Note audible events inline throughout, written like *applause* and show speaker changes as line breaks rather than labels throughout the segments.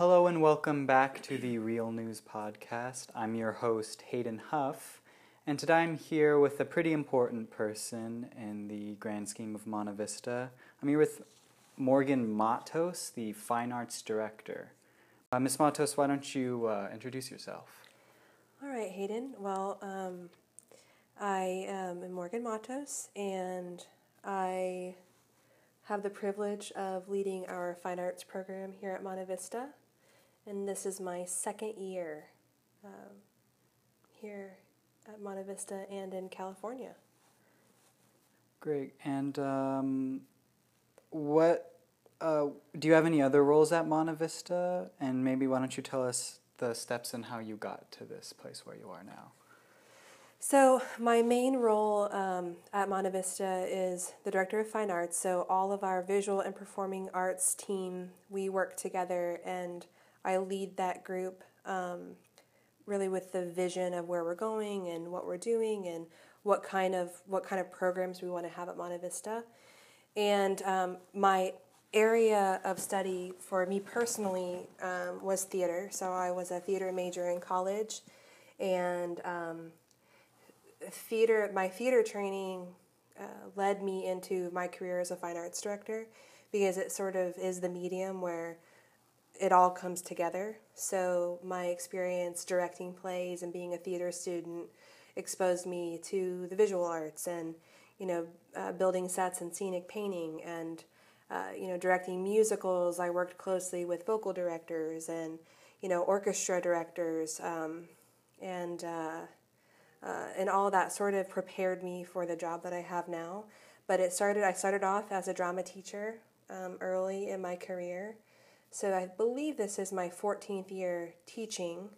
Hello and welcome back to the Real News Podcast. I'm your host, Hayden Huff, and today I'm here with a pretty important person in the grand scheme of Monte Vista. I'm here with Morgan Matos, the Fine Arts Director. Uh, Ms. Matos, why don't you uh, introduce yourself?
All right, Hayden. Well, um, I am Morgan Matos, and I have the privilege of leading our fine arts program here at Monte Vista, and this is my second year um, here at Monte Vista and in California.
Great. And um, what uh, do you have any other roles at Monte Vista? And maybe why don't you tell us the steps and how you got to this place where you are now?
So, my main role um, at Monte Vista is the Director of Fine Arts. So, all of our visual and performing arts team, we work together, and I lead that group um, really with the vision of where we're going and what we're doing and what kind of what kind of programs we want to have at Monte Vista. And um, my area of study for me personally um, was theater. So, I was a theater major in college, and um, theater, my theater training uh, led me into my career as a fine arts director because it sort of is the medium where it all comes together. So, my experience directing plays and being a theater student exposed me to the visual arts and, you know, uh, building sets and scenic painting and, uh, you know, directing musicals. I worked closely with vocal directors and, you know, orchestra directors um, and, uh, uh, and all that sort of prepared me for the job that I have now. But it started. I started off as a drama teacher um, early in my career, so I believe this is my 14th year teaching.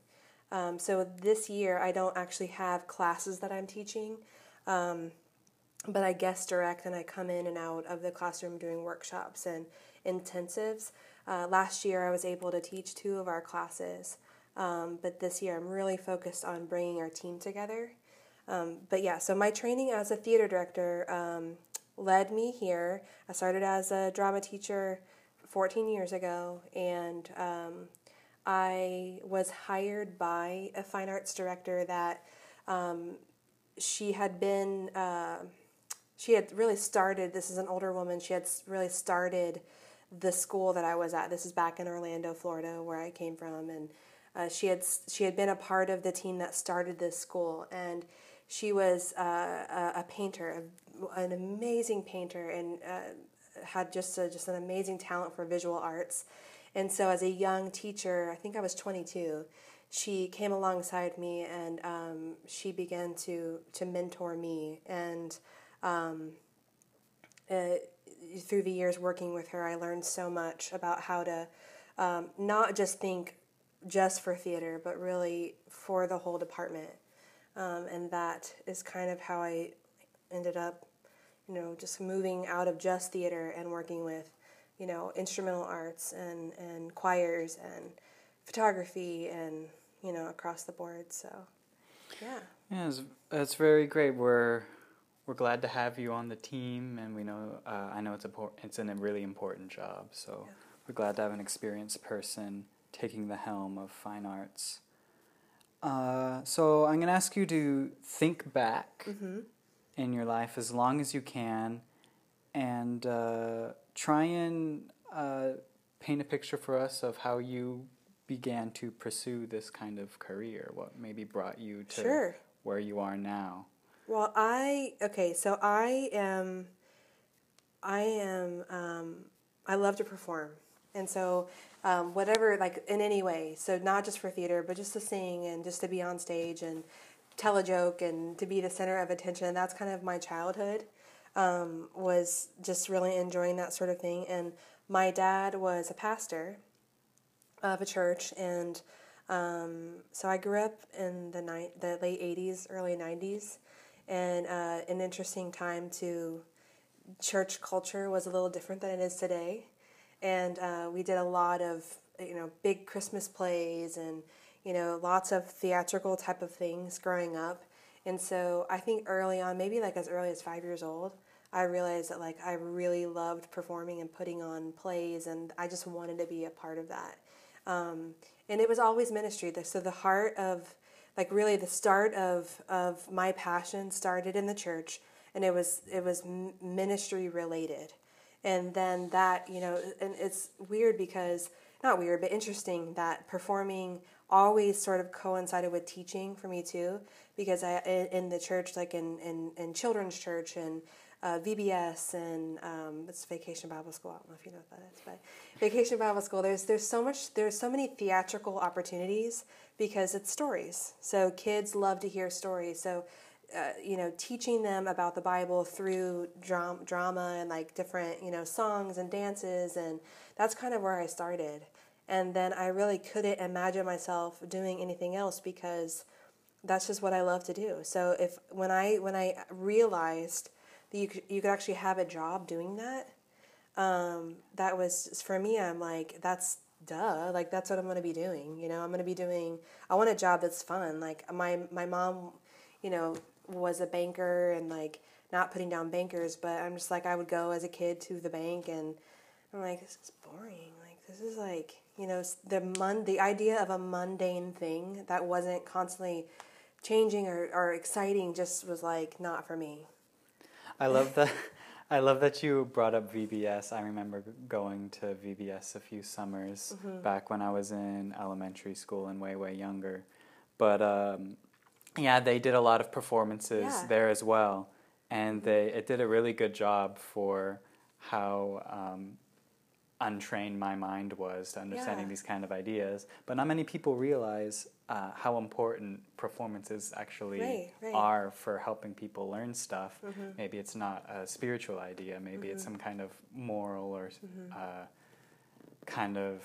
Um, so this year I don't actually have classes that I'm teaching, um, but I guest direct and I come in and out of the classroom doing workshops and intensives. Uh, last year I was able to teach two of our classes. Um, but this year I'm really focused on bringing our team together. Um, but yeah, so my training as a theater director um, led me here. I started as a drama teacher 14 years ago, and um, I was hired by a fine arts director that um, she had been. Uh, she had really started. This is an older woman. She had really started the school that I was at. This is back in Orlando, Florida, where I came from, and uh, she had she had been a part of the team that started this school, and she was uh, a, a, painter, a, an amazing painter, and uh, had just a, just an amazing talent for visual arts. And so, as a young teacher, I think I was 22, she came alongside me and um, she began to to mentor me. And um, uh, through the years working with her, I learned so much about how to um, not just think just for theater, but really for the whole department. Um, and that is kind of how I ended up, you know, just moving out of just theater and working with, you know, instrumental arts and, and choirs and photography and, you know, across the board. So, yeah.
Yeah, it's, it's very great. We're we're glad to have you on the team, and we know uh, I know it's a it's a really important job. So yeah. we're glad to have an experienced person taking the helm of fine arts. Uh, so I'm going to ask you to think back mm-hmm. In your life as long as you can and uh, try and uh, paint a picture for us of how you began to pursue this kind of career. What maybe brought you to
sure.
where you are now?
Well, I, okay, so I am, I am, um, I love to perform. And so um, whatever, like in any way. So not just for theater, but just to sing and just to be on stage and tell a joke and to be the center of attention. That's kind of my childhood. Um, was just really enjoying that sort of thing. And my dad was a pastor of a church, and um, so I grew up in the ni- the late '80s, early '90s, and uh, an interesting time to church culture was a little different than it is today and uh, we did a lot of you know big Christmas plays and you know lots of theatrical type of things growing up. And so I think early on, maybe like as early as five years old, I realized that like I really loved performing and putting on plays, and I just wanted to be a part of that. Um, and it was always ministry. So the heart of, like really the start of, of my passion started in the church and it was, it was ministry related. And then that, you know, and it's weird because, not weird, but interesting that performing always sort of coincided with teaching for me too, because I in the church, like in in, in children's church and uh, VBS and um, it's Vacation Bible School. I don't know if you know what that is, but Vacation Bible School. There's there's so much there's so many theatrical opportunities because it's stories. So kids love to hear stories. So uh, you know, teaching them about the Bible through drama, drama and like different, you know, songs and dances, and that's kind of where I started and then I really couldn't imagine myself doing anything else because that's just what I love to do. So if when I when I realized that you could, you could actually have a job doing that, um, that was for me. I'm like that's duh. Like that's what I'm to be doing. You know, I'm to be doing. I want a job that's fun. Like my my mom, you know, was a banker and like not putting down bankers, but I'm just like I would go as a kid to the bank and I'm like this is boring. Like this is like you know the mon- the idea of a mundane thing that wasn't constantly changing or, or exciting just was like not for me
i love that *laughs* i love that you brought up vbs i remember going to vbs a few summers mm-hmm. back when i was in elementary school and way way younger but um, yeah they did a lot of performances yeah. there as well and mm-hmm. they it did a really good job for how um, untrained my mind was to understanding yeah. these kind of ideas. But not many people realize uh, how important performances actually right, right. are for helping people learn stuff. Mm-hmm. Maybe it's not a spiritual idea, maybe mm-hmm. it's some kind of moral or mm-hmm. uh, kind of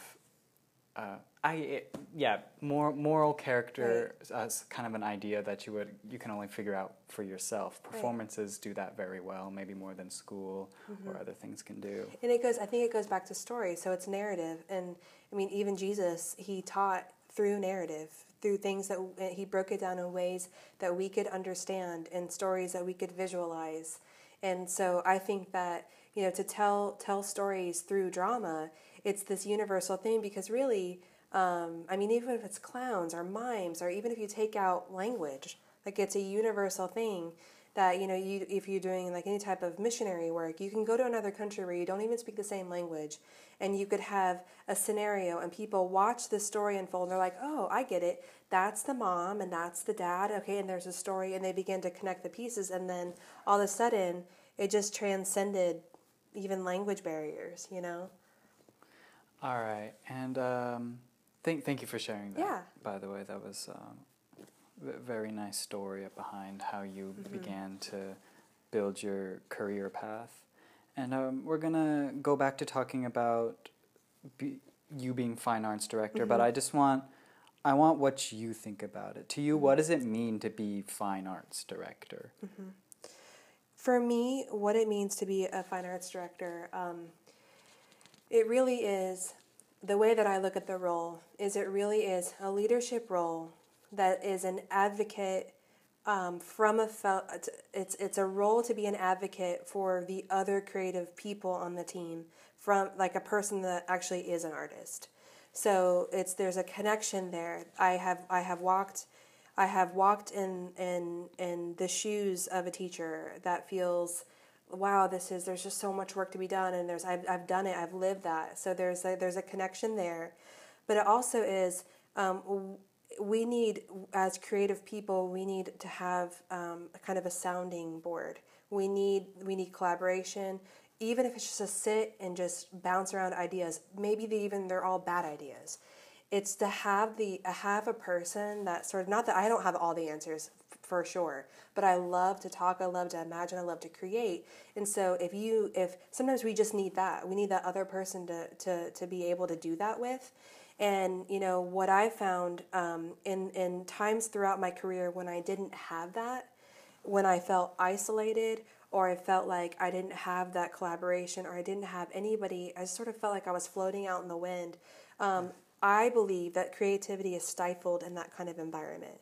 uh, I it, yeah, more moral character right. as kind of an idea that you would you can only figure out for yourself. Performances right. do that very well, maybe more than school mm-hmm. or other things can do.
And it goes. I think it goes back to story. So it's narrative, and I mean, even Jesus, he taught through narrative, through things that he broke it down in ways that we could understand, and stories that we could visualize. And so I think that you know to tell tell stories through drama it's this universal thing because really, um, I mean, even if it's clowns or mimes, or even if you take out language, like it's a universal thing that you know you if you're doing like any type of missionary work you can go to another country where you don't even speak the same language and you could have a scenario and people watch the story unfold and they're like oh i get it. That's the mom and that's the dad. Okay and there's a story and they begin to connect the pieces and then all of a sudden it just transcended even language barriers you know?
All right, and um, thank thank you for sharing that.
Yeah.
By the way, that was um, a very nice story behind how you mm-hmm. began to build your career path, and um, we're gonna go back to talking about be, you being fine arts director. Mm-hmm. But I just want I want what you think about it. To you, what does it mean to be fine arts director? Mm-hmm.
For me, what it means to be a fine arts director. Um, it really is the way that I look at the role is it really is a leadership role that is an advocate um, from a fel- it's it's a role to be an advocate for the other creative people on the team from like a person that actually is an artist. So it's there's a connection there. I have I have walked I have walked in in in the shoes of a teacher that feels wow, this is there's just so much work to be done, and there's I've I've done it, I've lived that. So there's a, there's a connection there, but it also is um, we need as creative people we need to have um, a kind of a sounding board. We need we need collaboration, even if it's just to sit and just bounce around ideas. Maybe they even they're all bad ideas. It's to have the have a person that sort of not that I don't have all the answers for sure. But I love to talk, I love to imagine, I love to create. And so if you if sometimes we just need that. We need that other person to to to be able to do that with. And you know what I found um, in in times throughout my career when I didn't have that, when I felt isolated or I felt like I didn't have that collaboration or I didn't have anybody, I sort of felt like I was floating out in the wind. Um, I believe that creativity is stifled in that kind of environment.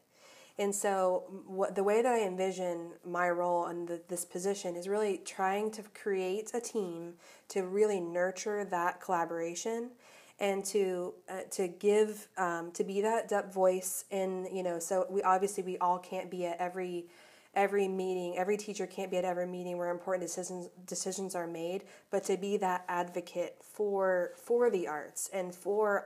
And so, what, the way that I envision my role in this position is really trying to create a team to really nurture that collaboration and to uh, to give um, to be that, that voice in you know so we obviously we all can't be at every every meeting every teacher can't be at every meeting where important decisions decisions are made but to be that advocate for for the arts and for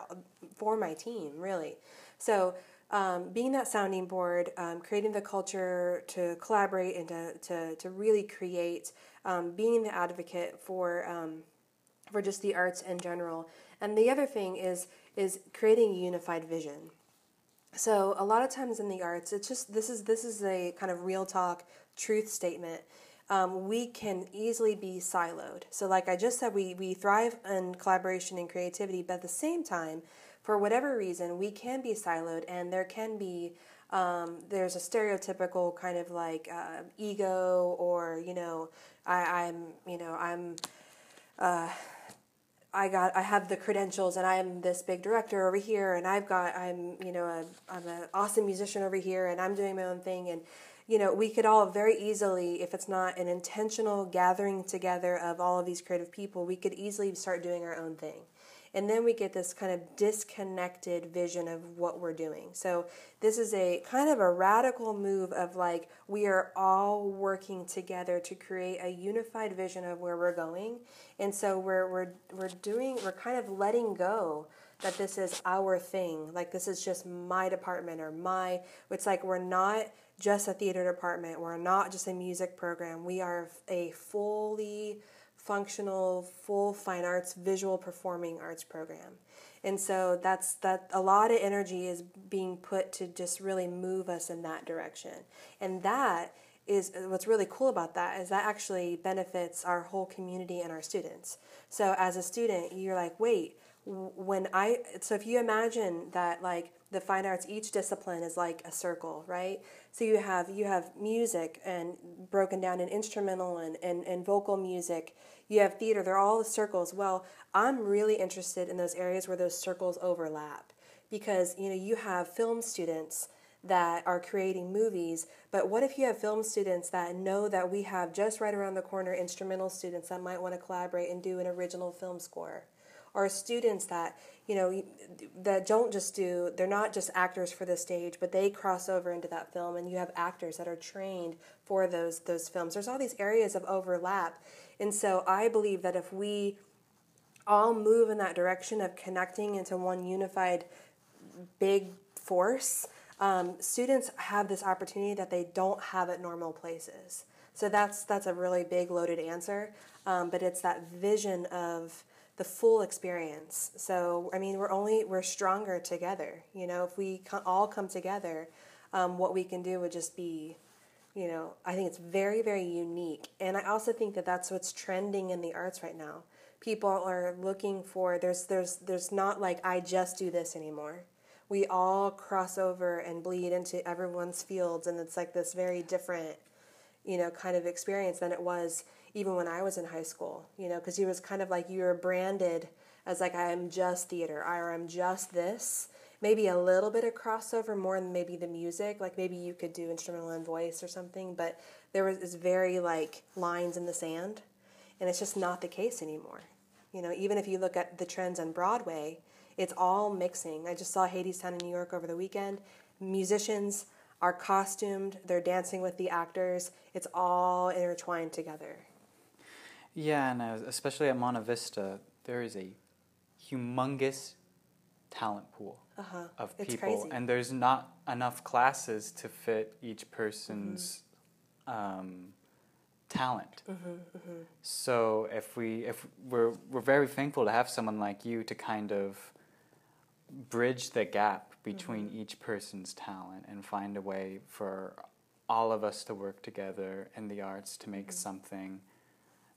for my team really. So um, being that sounding board, um, creating the culture to collaborate and to, to, to really create, um, being the advocate for um, for just the arts in general. And the other thing is is creating a unified vision. So a lot of times in the arts, it's just this is this is a kind of real talk truth statement. Um, we can easily be siloed. So, like I just said, we, we thrive in collaboration and creativity, but at the same time, for whatever reason, we can be siloed, and there can be um, there's a stereotypical kind of like uh, ego, or you know, I, I'm you know I'm. Uh, I got I have the credentials and I'm this big director over here and I've got I'm you know a, I'm an awesome musician over here and I'm doing my own thing and you know we could all very easily if it's not an intentional gathering together of all of these creative people we could easily start doing our own thing and then we get this kind of disconnected vision of what we're doing. So this is a kind of a radical move of like we are all working together to create a unified vision of where we're going. And so we're we're we're doing we're kind of letting go that this is our thing. Like this is just my department or my it's like we're not just a theater department. We're not just a music program. We are a fully functional, full fine arts, visual performing arts program. And so that's that a lot of energy is being put to just really move us in that direction. And that is what's really cool about that is that actually benefits our whole community and our students. So as a student, you're like, wait, when I so if you imagine that like the fine arts each discipline is like a circle right? So you have you have music and broken down in instrumental and, and, and vocal music. You have theater. They're all the circles. Well i'm really interested in those areas where those circles overlap because you know you have film students that are creating movies but what if you have film students that know that we have just right around the corner instrumental students that might want to collaborate and do an original film score or students that you know that don't just do they're not just actors for the stage but they cross over into that film and you have actors that are trained for those those films. There's all these areas of overlap. And so I believe that if we all move in that direction of connecting into one unified big force, um, students have this opportunity that they don't have at normal places. So that's that's a really big loaded answer, um, but it's that vision of the full experience. So I mean, we're only we're stronger together. You know, if we all come together, um, what we can do would just be you know, I think it's very, very unique. And I also think that that's what's trending in the arts right now. People are looking for there's there's there's not like I just do this anymore. We all cross over and bleed into everyone's fields and it's like this very different, you know, kind of experience than it was even when I was in high school, you know, because he was kind of like you were branded as like I am just theater or I'm just this maybe a little bit of crossover more than maybe the music. Like maybe you could do instrumental and voice or something, but there was this very like lines in the sand, and it's just not the case anymore. You know, even if you look at the trends on Broadway, it's all mixing. I just saw Hadestown in New York over the weekend. Musicians are costumed, they're dancing with the actors. It's all intertwined together.
Yeah, and especially at Monte Vista, there is a humongous talent pool uh-huh. of it's people, crazy. and there's not enough classes to fit each person's mm-hmm. um, talent. Mm-hmm, mm-hmm. So if we if we're we're very thankful to have someone like you to kind of bridge the gap between mm-hmm. each person's talent and find a way for all of us to work together in the arts to make mm-hmm. something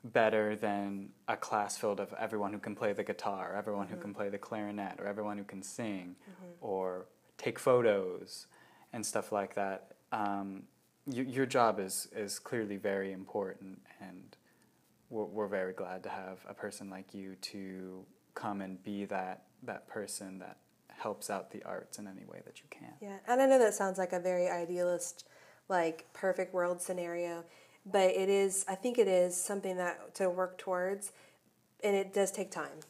better than a class filled of everyone who can play the guitar, everyone mm-hmm. who can play the clarinet, or everyone who can sing, mm-hmm. or take photos and stuff like that. Um, you, your job is is clearly very important, and we're, we're very glad to have a person like you to come and be that that person that helps out the arts in any way that you can.
Yeah, and I know that sounds like a very idealist, like perfect world scenario but it is i think it is something that to work towards and it does take time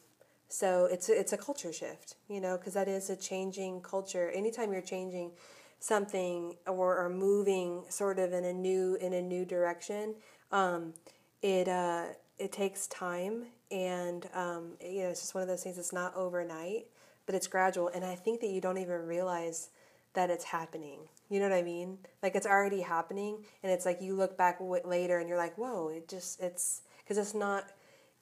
So it's it's a culture shift, you know, because that is a changing culture. Anytime you're changing something or, or moving sort of in a new in a new direction, um, it uh, it takes time, and um, you know, it's just one of those things. It's not overnight, but it's gradual, and I think that you don't even realize that it's happening. You know what I mean? Like it's already happening, and it's like you look back w- later and you're like, whoa! It just it's because it's not.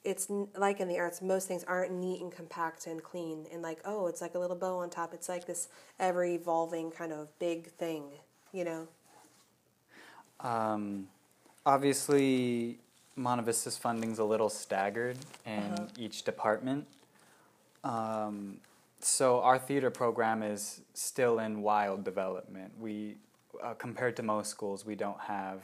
It's like in the arts, most things aren't neat and compact and clean, and like oh, it's like a little bow on top. It's like this ever evolving kind of big thing, you know.
Um, obviously, Monte Vista's funding's a little staggered in
Uh-huh.
each department. Um, so our theater program is still in wild development. We, uh, compared to most schools, we don't have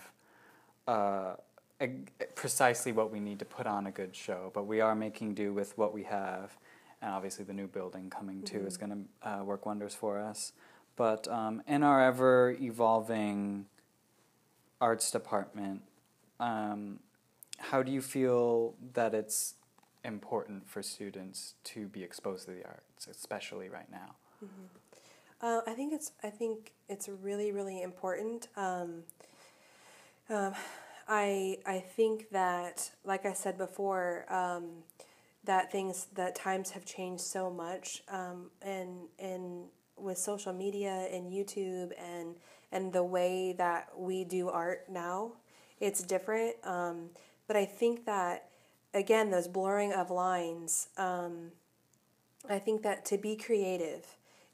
uh, a, precisely what we need to put on a good show, but we are making do with what we have. And obviously, the new building coming too is going to uh, work wonders for us. But um, in our ever evolving arts department, um, how do you feel that it's important for students to be exposed to the arts, especially right now?
Uh, I think it's I think it's really really important. Um, um, I I think that like I said before, um, that things that times have changed so much, um, and and with social media and YouTube and and the way that we do art now, it's different. Um, but I think that again, those blurring of lines. Um, I think that to be creative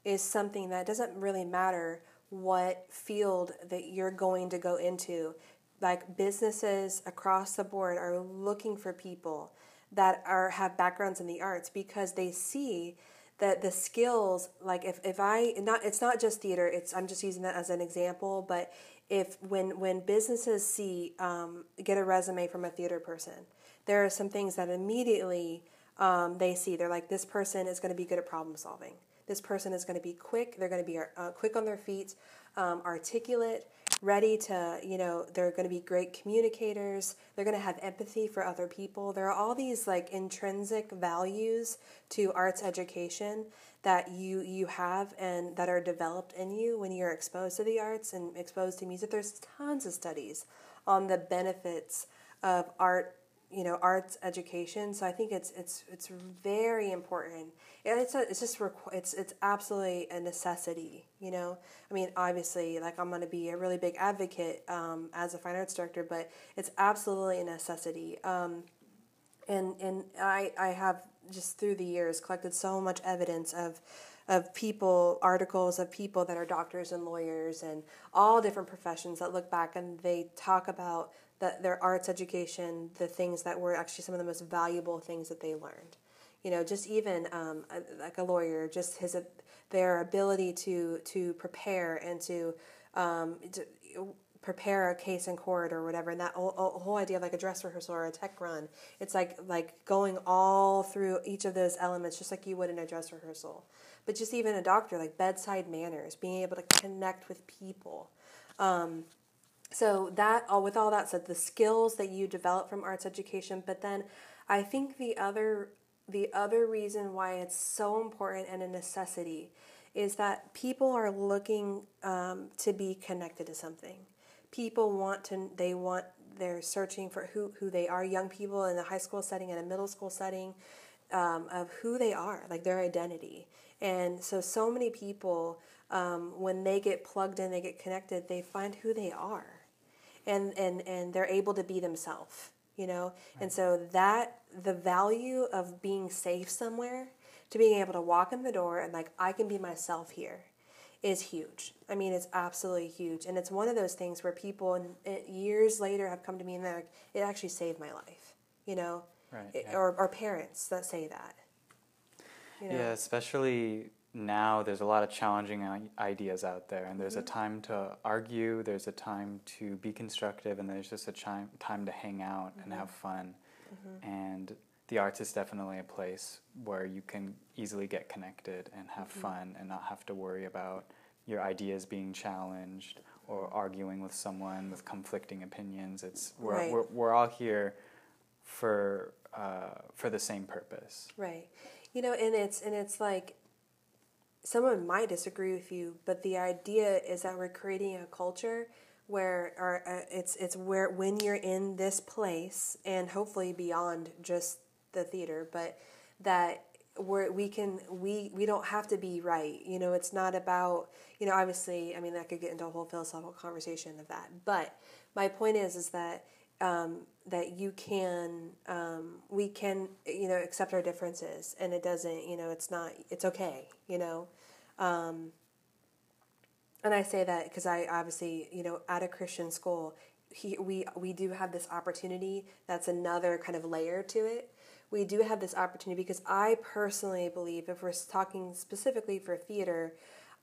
is something that doesn't really matter what field that you're going to go into. Like businesses across the board are looking for people that are have backgrounds in the arts because they see that the skills like if, if I not it's not just theater it's I'm just using that as an example but if when when businesses see um, get a resume from a theater person there are some things that immediately um, they see. They're like this person is going to be good at problem solving. This person is going to be quick. They're going to be uh, quick on their feet um, articulate ready to you know they're going to be great communicators. They're going to have empathy for other people. There are all these like intrinsic values to arts education that you you have and that are developed in you when you're exposed to the arts and exposed to music. There's tons of studies on the benefits of art you know arts education. So i think it's it's it's very important. And it's a, it's just requ- it's it's absolutely a necessity you know? I mean obviously like i'm going to be a really big advocate um, as a fine arts director but it's absolutely a necessity. Um, and and i i have just through the years collected so much evidence of of people articles of people that are doctors and lawyers and all different professions that look back and they talk about that their arts education, the things that were actually some of the most valuable things that they learned. You know, just even um, like a lawyer, just his their ability to to prepare and to, um, to prepare a case in court or whatever, and that whole, whole idea of like a dress rehearsal or a tech run. It's like like going all through each of those elements, just like you would in a dress rehearsal. But just even a doctor, like bedside manners, being able to connect with people. Um, so that all with all that said the skills that you develop from arts education but then i think the other the other reason why it's so important and a necessity is that people are looking um, to be connected to something. People want to they want they're searching for who, who they are. Young people in a high school setting and a middle school setting um, of who they are like their identity. And so so many people um, when they get plugged in they get connected they find who they are and and and they're able to be themselves you know? And so that the value of being safe somewhere to being able to walk in the door and like i can be myself here is huge. I mean it's absolutely huge. And it's one of those things where people in years later have come to me and they're like it actually saved my life you know?
Right,
It-
yeah.
or, or parents that say that you know?
Yeah, especially now there's a lot of challenging ideas out there, and there's a mm-hmm. time to argue, there's a time to be constructive, and there's just a time, time to hang out and mm-hmm. have fun. Mm-hmm. And the arts is definitely a place where you can easily get connected and have fun and not have to worry about your ideas being challenged or arguing with someone with conflicting opinions. It's we're,
Right.
we're, we're all here for uh, for the same purpose.
Right. You know, and it's and it's like someone might disagree with you, but the idea is that we're creating a culture where or uh, it's it's where when you're in this place and hopefully beyond just the theater, but that where we can we we don't have to be right. You know, it's not about you know obviously. I mean, that could get into a whole philosophical conversation of that, but my point is is that um, that you can um, we can you know accept our differences and it doesn't you know it's not it's okay you know? Um, and I say that because I obviously you know at a Christian school he, we we do have this opportunity that's another kind of layer to it. We do have this opportunity because I personally believe if we're talking specifically for theater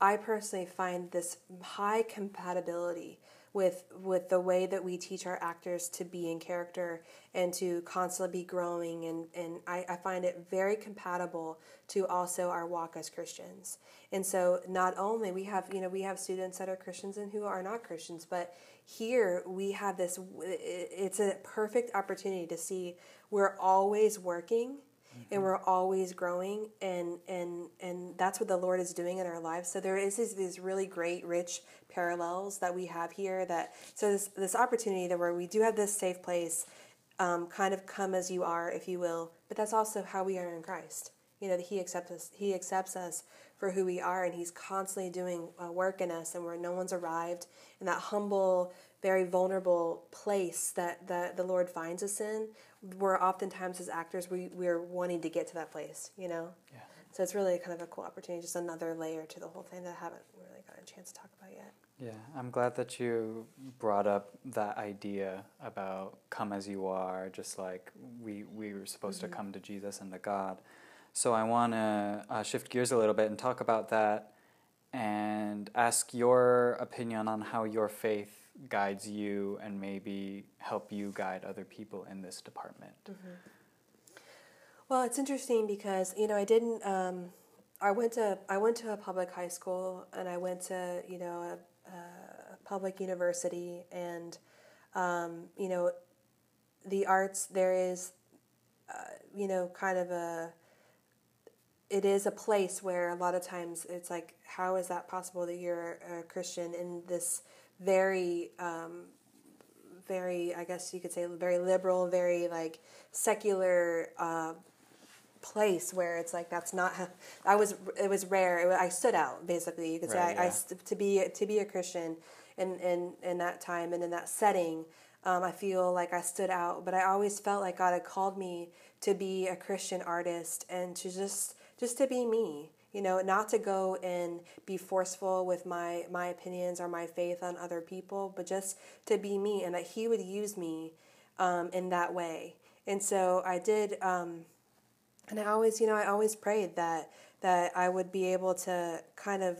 I personally find this high compatibility with with the way that we teach our actors to be in character and to constantly be growing and, and I, I find it very compatible to also our walk as Christians. And so not only we have you know we have students that are Christians and who are not Christians, but here we have this it's a perfect opportunity to see we're always working and mm-hmm. we're always growing and and and that's what the lord is doing in our lives. So there is these, these really great rich parallels that we have here that so this this opportunity that where we do have this safe place um, kind of come as you are if you will. But that's also how we are in christ. You know that he accepts us he accepts us for who we are and he's constantly doing uh, work in us and where no one's arrived. In that humble very vulnerable place that, that the lord finds us in where oftentimes as actors we, we're wanting to get to that place you know yeah. so it's really kind of a cool opportunity just another layer to the whole thing that i haven't really got a chance to talk about yet
yeah i'm glad that you brought up that idea about come as you are just like we we were supposed mm-hmm. to come to jesus and to god so i want to uh, shift gears a little bit and talk about that and ask your opinion on how your faith guides you and maybe help you guide other people in this department? Mm-hmm.
Well, it's interesting because you know I didn't. Um, I went to I went to a public high school and I went to you know a, a public university and um, you know the arts there is uh, you know kind of a it is a place where a lot of times it's like how is that possible that you're a Christian in this very um, very I guess you could say very liberal, very like secular uh, place where it's like that's not. I was it was rare. I stood out basically. You could right, say I, yeah. I, to be to be a Christian in in in that time and in that setting. Um, I feel like I stood out, but I always felt like God had called me to be a Christian artist and to just just to be me you know not to go and be forceful with my my opinions or my faith on other people but just to be me and that he would use me um, in that way. And so i did um, and i always you know i always prayed that that i would be able to kind of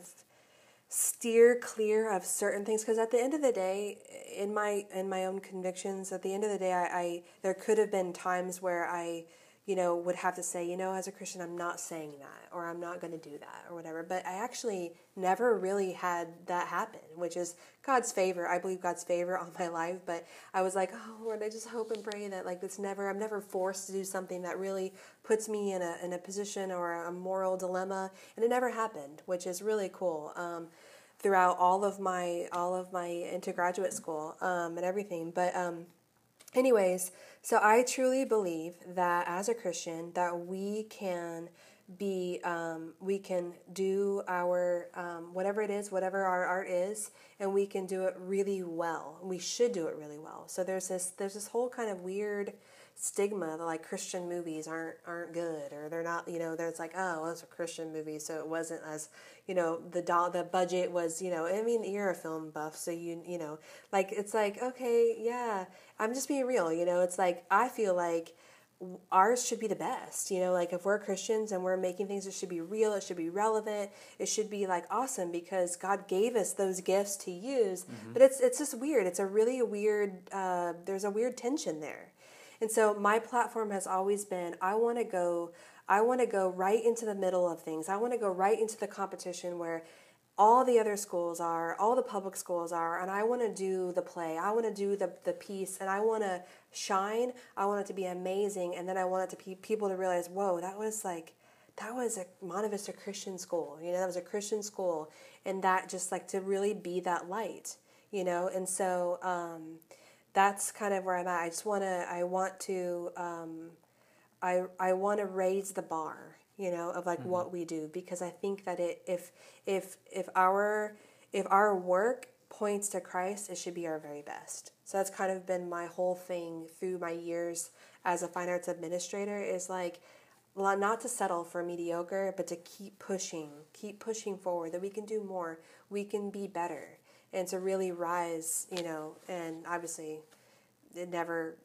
steer clear of certain things because at the end of the day in my in my own convictions at the end of the day I, I there could have been times where i you know, would have to say, you know, as a Christian, I'm not saying that, or I'm not going to do that, or whatever. But I actually never really had that happen, which is God's favor. I believe God's favor on *laughs* my life. But I was like, oh Lord, I just hope and pray that like this never, I'm never forced to do something that really puts me in a in a position or a moral dilemma, and it never happened, which is really cool. Um, throughout all of my all of my into graduate school um, and everything, but um, anyways so I truly believe that as a Christian that we can be um, we can do our um, whatever it is whatever our art is and we can do it really well. We should do it really well. So there's this there's this whole kind of weird stigma that like Christian movies aren't aren't good or they're not you know there's like oh well, it's a Christian movie so it wasn't as you know the do- the budget was you know I mean you're a film buff so you you know like it's like okay yeah I'm just being real you know it's like I feel like ours should be the best you know like if we're Christians and we're making things it should be real it should be relevant it should be like awesome because God gave us those gifts to use mm-hmm. but it's it's just weird it's a really weird uh, there's a weird tension there and so my platform has always been I want to go I want to go right into the middle of things. I want to go right into the competition where all the other schools are, all the public schools are, and I want to do the play. I want to do the, the piece, and I want to shine. I want it to be amazing, and then I want it to people to realize, whoa, that was like, that was a Monte Vista Christian school. You know, that was a Christian school, and that just like to really be that light. You know, and so um, that's kind of where I'm at. I just want to. I want to. Um, I I want to raise the bar. You know, of like mm-hmm. what we do because I think that it if if if our if our work points to Christ, it should be our very best. So that's kind of been my whole thing through my years as a fine arts administrator is like not to settle for mediocre, but to keep pushing, keep pushing forward, that we can do more, we can be better, and to really rise, you know, and obviously it never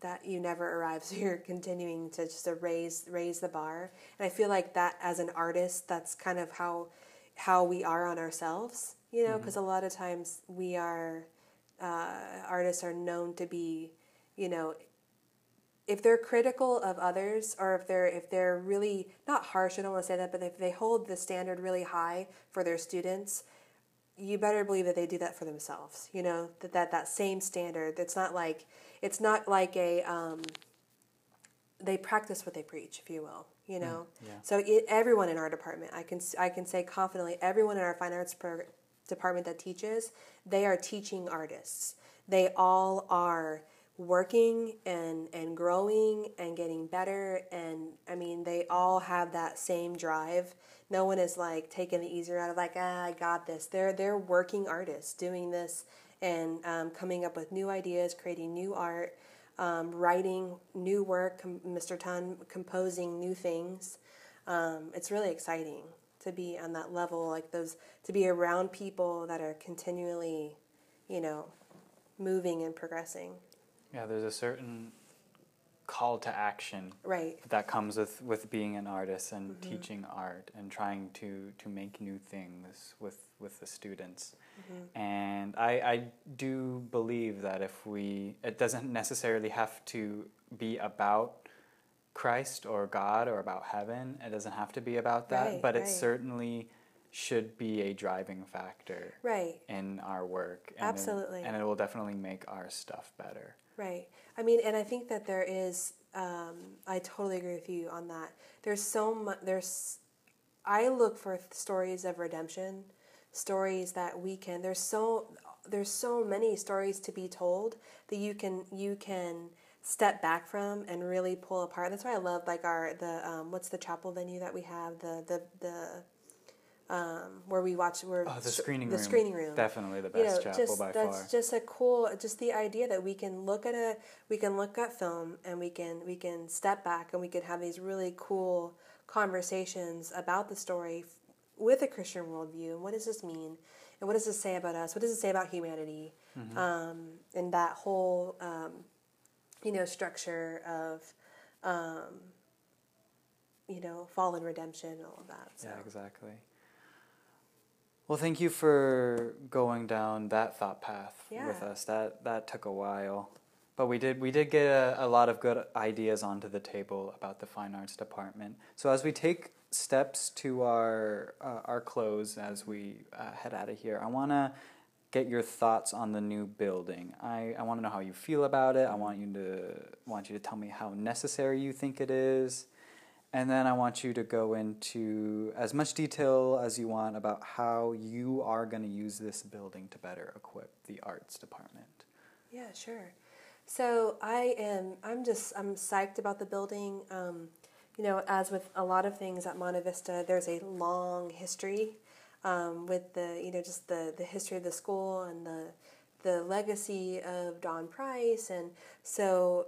that you never arrive *laughs* so you're continuing to just to raise raise the bar and i feel like that as an artist that's kind of how how we are on ourselves you know because mm-hmm. a lot of times we are uh, artists are known to be you know if they're critical of others or if they're if they're really not harsh i don't want to say that but if they hold the standard really high for their students you better believe that they do that for themselves you know that that, that same standard. It's not like it's not like a um, they practice what they preach if you will you know? Mm, yeah. so it, everyone in our department i can i can say confidently everyone in our fine arts pro- department that teaches they are teaching artists. They all are working and and growing and getting better and I mean they all have that same drive. No one is like taking the easier out of like ah I got this. They're they're working artists doing this and um, coming up with new ideas, creating new art, um, writing new work. Mr. Tun composing new things. Um, it's really exciting to be on that level, like those to be around people that are continually, you know, moving and progressing.
Yeah, there's a certain call to action
right.
that comes with with being an artist and mm-hmm. teaching art and trying to to make new things with with the students. Mm-hmm. and i i do believe that if we it doesn't necessarily have to be about christ or god or about heaven. It doesn't have to be about that right, but it certainly should be a driving factor
right.
in our work.
And absolutely.
it, and it will definitely make our stuff better
Right. I mean, and I think that there is. Um, I totally agree with you on that. There's so much. There's. I look for stories of redemption, stories that we can. There's so. There's so many stories to be told that you can you can step back from and really pull apart. That's why I love like our the um, what's the chapel venue that we have the the the um, where we watch where
oh, the screening
the
room.
screening room
definitely the best you know, chapel
just,
by
that's
far.
just a cool just the idea that we can look at a we can look at film and we can we can step back and we can have these really cool conversations about the story with a Christian worldview and what does this mean and what does this say about us what does it say about humanity mm-hmm. um, and that whole um, you know structure of um, you know fallen redemption and all of that
so. yeah exactly well, thank you for going down that thought path yeah. with us. That that took a while, but we did we did get a, a lot of good ideas onto the table about the fine arts department. So as we take steps to our uh, our close as we uh, head out of here, I want to get your thoughts on the new building. I, I want to know how you feel about it. I want you to want you to tell me how necessary you think it is. And then I want you to go into as much detail as you want about how you are going to use this building to better equip the arts department.
Yeah, sure. So I am. I'm just. I'm psyched about the building. Um, you know, as with a lot of things at Monte Vista, there's a long history um, with the. You know, just the the history of the school and the the legacy of Don Price, and so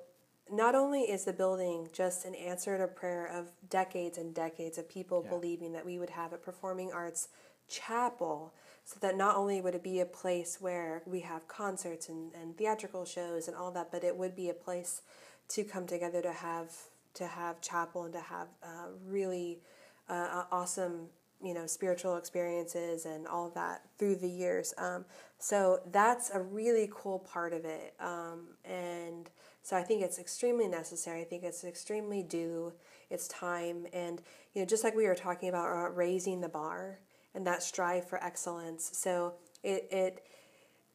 not only is the building just an answer to a prayer of decades and decades of people yeah. believing that we would have a performing arts chapel, so that not only would it be a place where we have concerts and, and theatrical shows and all that, but it would be a place to come together to have to have chapel and to have uh, really uh, awesome you know spiritual experiences and all that through the years um, so that's a really cool part of it um, and so I think it's extremely necessary. I think it's extremely due. It's time, and you know, just like we were talking about uh, raising the bar and that strive for excellence. So it it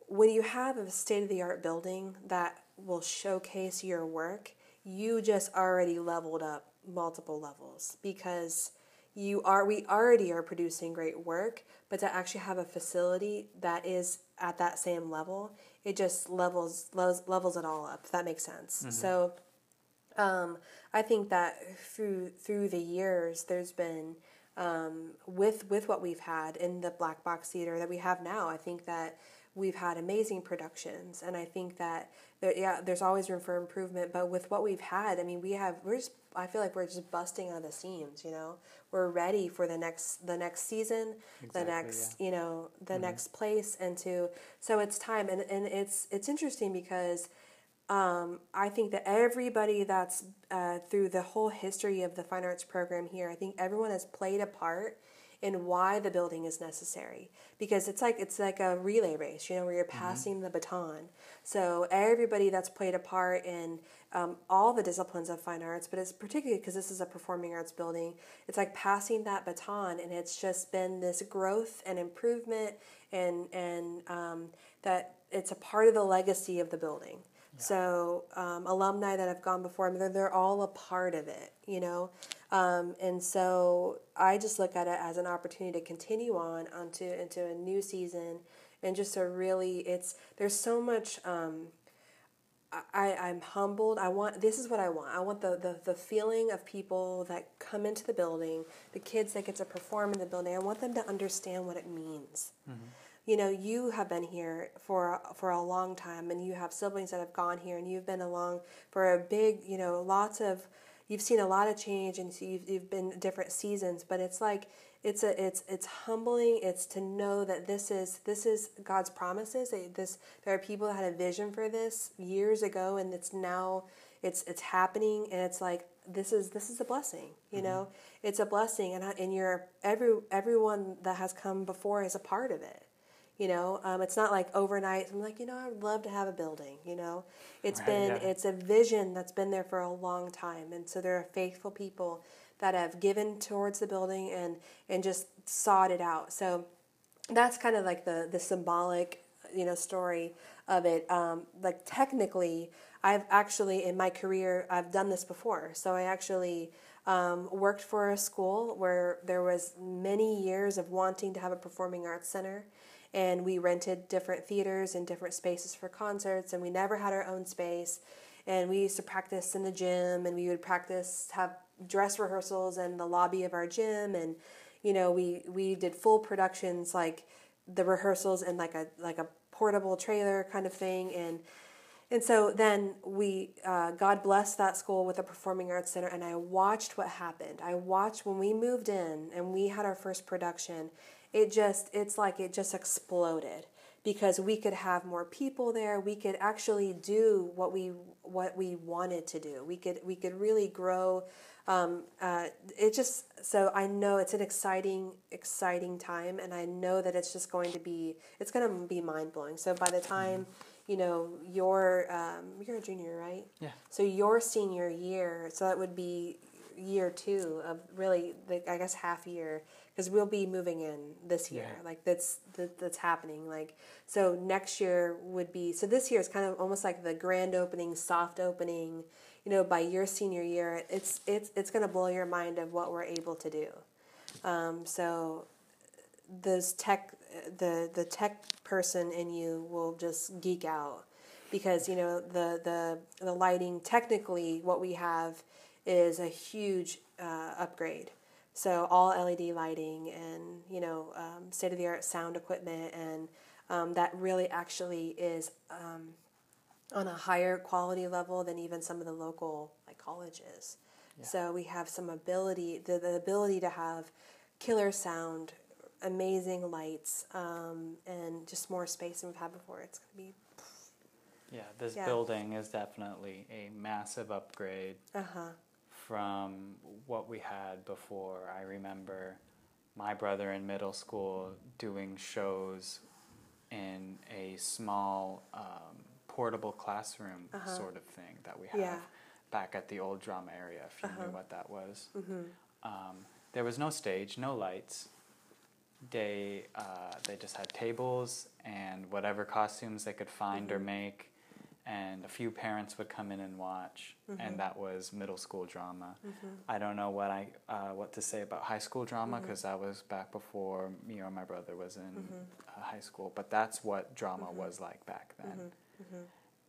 when you have a state of the art building that will showcase your work, you just already leveled up multiple levels because you are we already are producing great work but to actually have a facility that is at that same level it just levels levels, levels it all up if that makes sense mm-hmm. so um, i think that through through the years there's been um, with with what we've had in the black box theater that we have now i think that we've had amazing productions and i think that there, yeah there's always room for improvement but with what we've had i mean we have we're just i feel like we're just busting out of the seams you know we're ready for the next the next season exactly, the next yeah. you know the mm-hmm. next place and to so it's time and, and it's it's interesting because um, I think that everybody that's uh, through the whole history of the fine arts program here, I think everyone has played a part in why the building is necessary because it's like it's like a relay race you know where you're mm-hmm. passing mm-hmm. the baton so everybody that's played a part in um, all the disciplines of fine arts but it's particularly because this is a performing arts building it's like passing that baton and it's just been this growth and improvement and and um, that it's a part of the legacy of the building so um, alumni that have gone before, I mean, they're, they're all a part of it, you know. Um, and so I just look at it as an opportunity to continue on onto into a new season, and just to really, it's there's so much. Um, I, I'm humbled. I want this is what I want. I want the, the, the feeling of people that come into the building, the kids that get to perform in the building. I want them to understand what it means. Mm-hmm you know you have been here for for a long time and you have siblings that have gone here and you've been along for a big you know lots of you've seen a lot of change and you've, you've been different seasons but it's like it's a it's it's humbling. It's to know that this is this is god's promises. This there are people that had a vision for this years ago and it's now it's it's happening and it's like this is this is a blessing you mm-hmm. know? It's a blessing and and you're every everyone that has come before is a part of it you know, um, it's not like overnight. I'm like, you know, I would love to have a building. You know, it's right, been yeah. it's a vision that's been there for a long time, and so there are faithful people that have given towards the building and and just sought it out. So that's kind of like the the symbolic, you know, story of it. Um, like technically, I've actually in my career I've done this before. So I actually. Um, worked for a school where there was many years of wanting to have a performing arts center and we rented different theaters and different spaces for concerts and we never had our own space. And we used to practice in the gym and we would practice have dress rehearsals in the lobby of our gym. And you know we we did full productions like the rehearsals in like a like a portable trailer kind of thing. And and so then we uh, god blessed that school with a performing arts center and i watched what happened. I watched when we moved in and we had our first production it just it's like it just exploded because we could have more people there. We could actually do what we what we wanted to do. We could we could really grow um, uh, it just so i know it's an exciting exciting time and i know that it's just going to be it's going to be mind-blowing. So by the time mm-hmm. you know your um, you're a junior right?
Yeah.
So your senior year so that would be year two of really the i guess half year because we'll be moving in this year. Yeah. Like that's that, that's happening. Like so next year would be so this year is kind of almost like the grand opening, soft opening. You know, by your senior year, it's it's it's going to blow your mind of what we're able to do. Um, so those tech the the tech person in you will just geek out because you know the the the lighting technically what we have is a huge uh, upgrade so all LED lighting and you know um, state of the art sound equipment and um, that really actually is um, on a higher quality level than even some of the local like colleges. Yeah. So we have some ability the, the ability to have killer sound, amazing lights, um, and just more space than we've had before. It's gonna be.
Yeah, this yeah. building is definitely a massive upgrade.
Uh huh
from what we had before. I remember my brother in middle school doing shows in a small um, portable classroom uh-huh. sort of thing that we have yeah. back at the old drama area, if you uh-huh. knew what that was.
Mm-hmm.
Um, there was no stage, no lights. They uh, they just had tables and whatever costumes they could find mm-hmm. or make, and a few parents would come in and watch,
Mm-hmm.
and that was middle school drama. I don't know what I uh, what to say about high school drama
Mm-hmm.
because that was back before me or my brother was in
Mm-hmm.
uh, high school, but that's what drama was like back then.
Mm-hmm.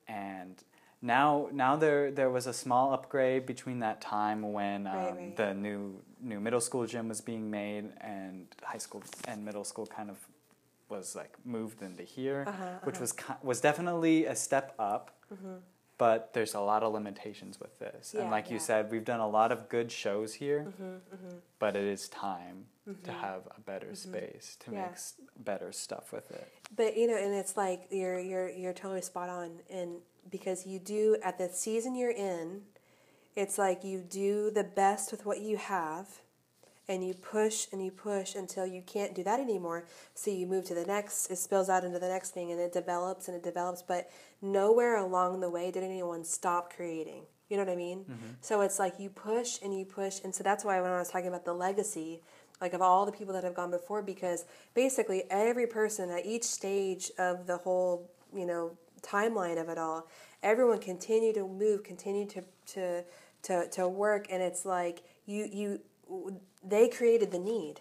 And now now there there was a small upgrade between that time when um,
Right, right.
the new new middle school gym was being made and high school and middle school kind of was like moved into here,
Uh-huh,
which
uh-huh.
was was definitely a step up. But there's a lot of limitations with this, and
Yeah,
like you said, we've done a lot of good shows here.
Mm-hmm,
But it is time to have a better space to
Yeah.
make s- better stuff with it.
But you know, and it's like you're you're you're totally spot on, and because you do at the season you're in, it's like you do the best with what you have, and you push and you push until you can't do that anymore. So you move to the next. It spills out into the next thing, and it develops and it develops. But nowhere along the way did anyone stop creating. You know what I mean? Mm-hmm. So it's like you push and you push, and so that's why when I was talking about the legacy, like of all the people that have gone before, because basically every person at each stage of the whole, you know, timeline of it all, everyone continued to move, continued to to to, to work, and it's like you you they created the need.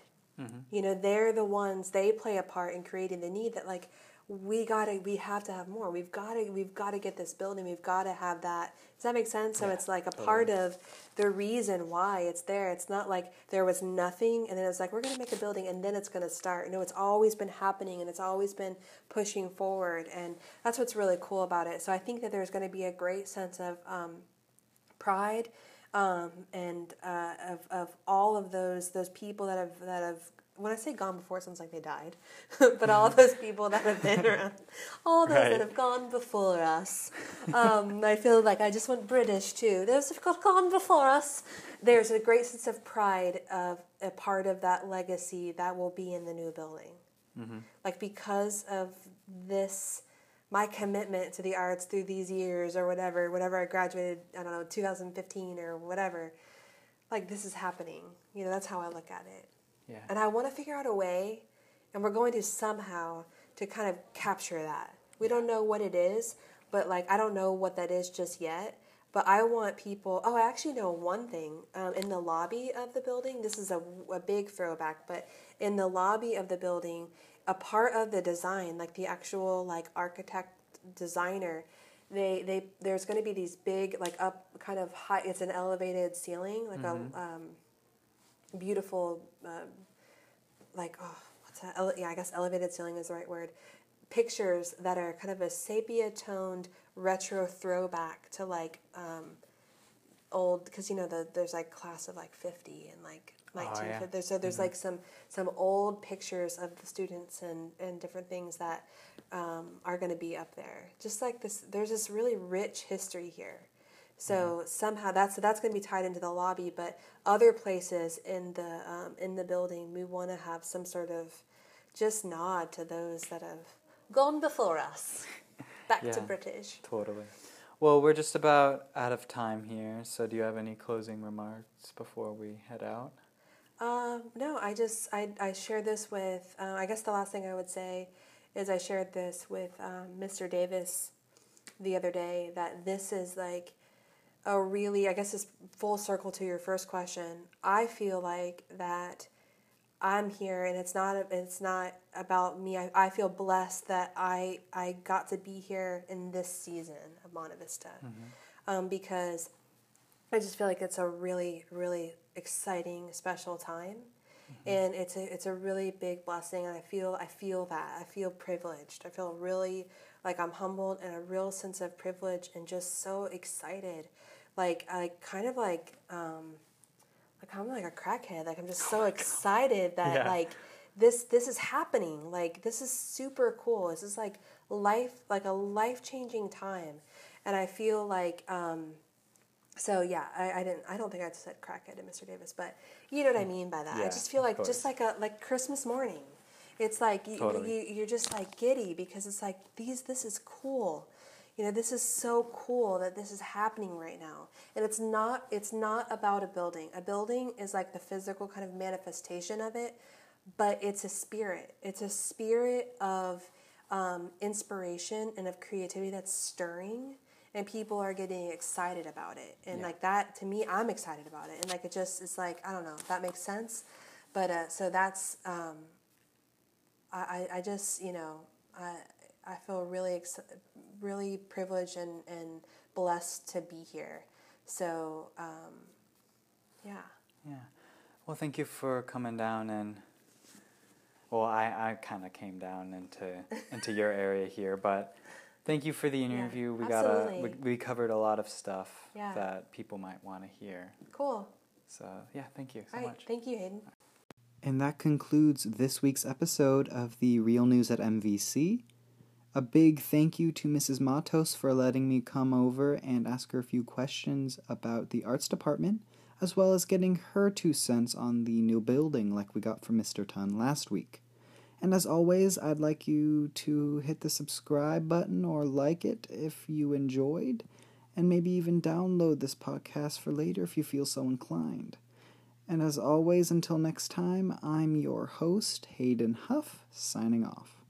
You know, they're the ones they play a part in creating the need that like we gotta we have to have more. We've gotta we've gotta get this building. We've gotta have that. Does that make sense? So
Yeah,
it's like a
totally.
part of the reason why it's there. It's not like there was nothing and then it's like we're gonna make a building and then it's gonna start. No, it's always been happening and it's always been pushing forward and that's what's really cool about it. So I think that there's gonna be a great sense of um, pride um, and uh, of, of all of those those people that have that have when I say gone before, it sounds like they died, *laughs* but all *laughs* those people that have been around, all those
Right.
that have gone before us. Um, I feel like I just went British too. Those have gone before us. There's a great sense of pride of a part of that legacy that will be in the new building. Like because of this my commitment to the arts through these years or whatever, whatever I graduated, I don't know, 2015 or whatever, like this is happening. You know, that's how I look at it.
Yeah.
And I want to figure out a way, and we're going to somehow to kind of capture that. We don't know what it is, but like I don't know what that is just yet. But I want people. Oh, I actually know one thing. Um, in the lobby of the building, this is a, a big throwback, but in the lobby of the building, a part of the design, like the actual like architect designer, they they there's going to be these big like up kind of high. It's an elevated ceiling, like a um, beautiful um, like oh what's that Ele- yeah i guess elevated ceiling is the right word pictures that are kind of a sepia toned retro throwback to like um, old because you know the, there's like class of like 50 and like
Oh,
1950
yeah.
there's, so there's like some some old pictures of the students and and different things that um, are going to be up there just like this there's this really rich history here so somehow that's that's going to be tied into the lobby, but other places in the um, in the building, we want to have some sort of just nod to those that have gone before us. *laughs* Back to British.
Totally. Well, we're just about out of time here, so do you have any closing remarks before we head out?
Um, no, I just I I shared this with. Uh, I guess the last thing I would say is I shared this with um, Mr. Davis the other day that this is like a really I guess it's full circle to your first question. I feel like that I'm here and it's not it's not about me. I, I feel blessed that I I got to be here in this season of Monte Vista um, because I just feel like it's a really really exciting special time. And it's a it's a really big blessing and I feel I feel that. I feel privileged. I feel really like I'm humbled and a real sense of privilege and just so excited. Like I kind of like um like I'm like a crackhead. Like I'm just so *laughs* excited that
Yeah.
like this this is happening. Like this is super cool. This is like life like a life changing time. And I feel like um so yeah, I, I didn't. I don't think I said crackhead to Mr. Davis, but you know what I mean by that. I just feel like just like a like Christmas morning. It's like you,
Totally.
you you're just like giddy because it's like these. This is cool. You know, this is so cool that this is happening right now. And it's not. It's not about a building. A building is like the physical kind of manifestation of it, but it's a spirit. It's a spirit of um, inspiration and of creativity that's stirring and people are getting excited about it and
Yeah.
like that to me i'm excited about it and like it just it's like i don't know that makes sense but uh, so that's um, I, I I just you know I I feel really ex- really privileged and, and blessed to be here so um, yeah
Yeah. Well, thank you for coming down and. Well, I, I kind of came down into into your area here, but thank you for the interview. we got a we, we covered a lot of stuff
Yeah.
that people might want to hear.
cool
So yeah, thank you so
all right
much.
thank you hayden
And that concludes this week's episode of the Real News at MVC. A big thank you to Mrs. Matos for letting me come over and ask her a few questions about the arts department, as well as getting her two cents on the new building like we got from Mr. Tun last week. And as always, I'd like you to hit the subscribe button or like it if you enjoyed, and maybe even download this podcast for later if you feel so inclined. And as always, until next time, I'm your host, Hayden Huff, signing off.